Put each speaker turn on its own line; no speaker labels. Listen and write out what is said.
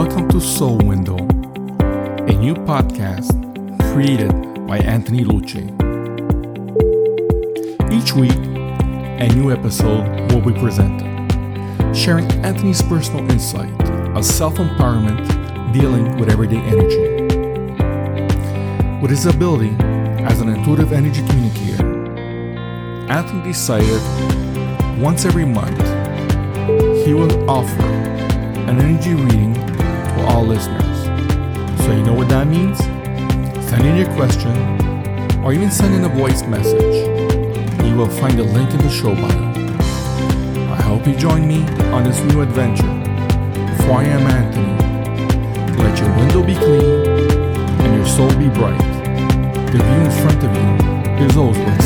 Welcome to Soul Window, a new podcast created by Anthony Luce. Each week, a new episode will be presented, sharing Anthony's personal insight of self empowerment dealing with everyday energy. With his ability as an intuitive energy communicator, Anthony decided once every month he will offer an energy reading to all listeners. So, you know what that means? Send in your question or even send in a voice message. You will find a link in the show bio. I hope you join me on this new adventure. For I am Anthony. Let your window be clean and your soul be bright. The view in front of you is always.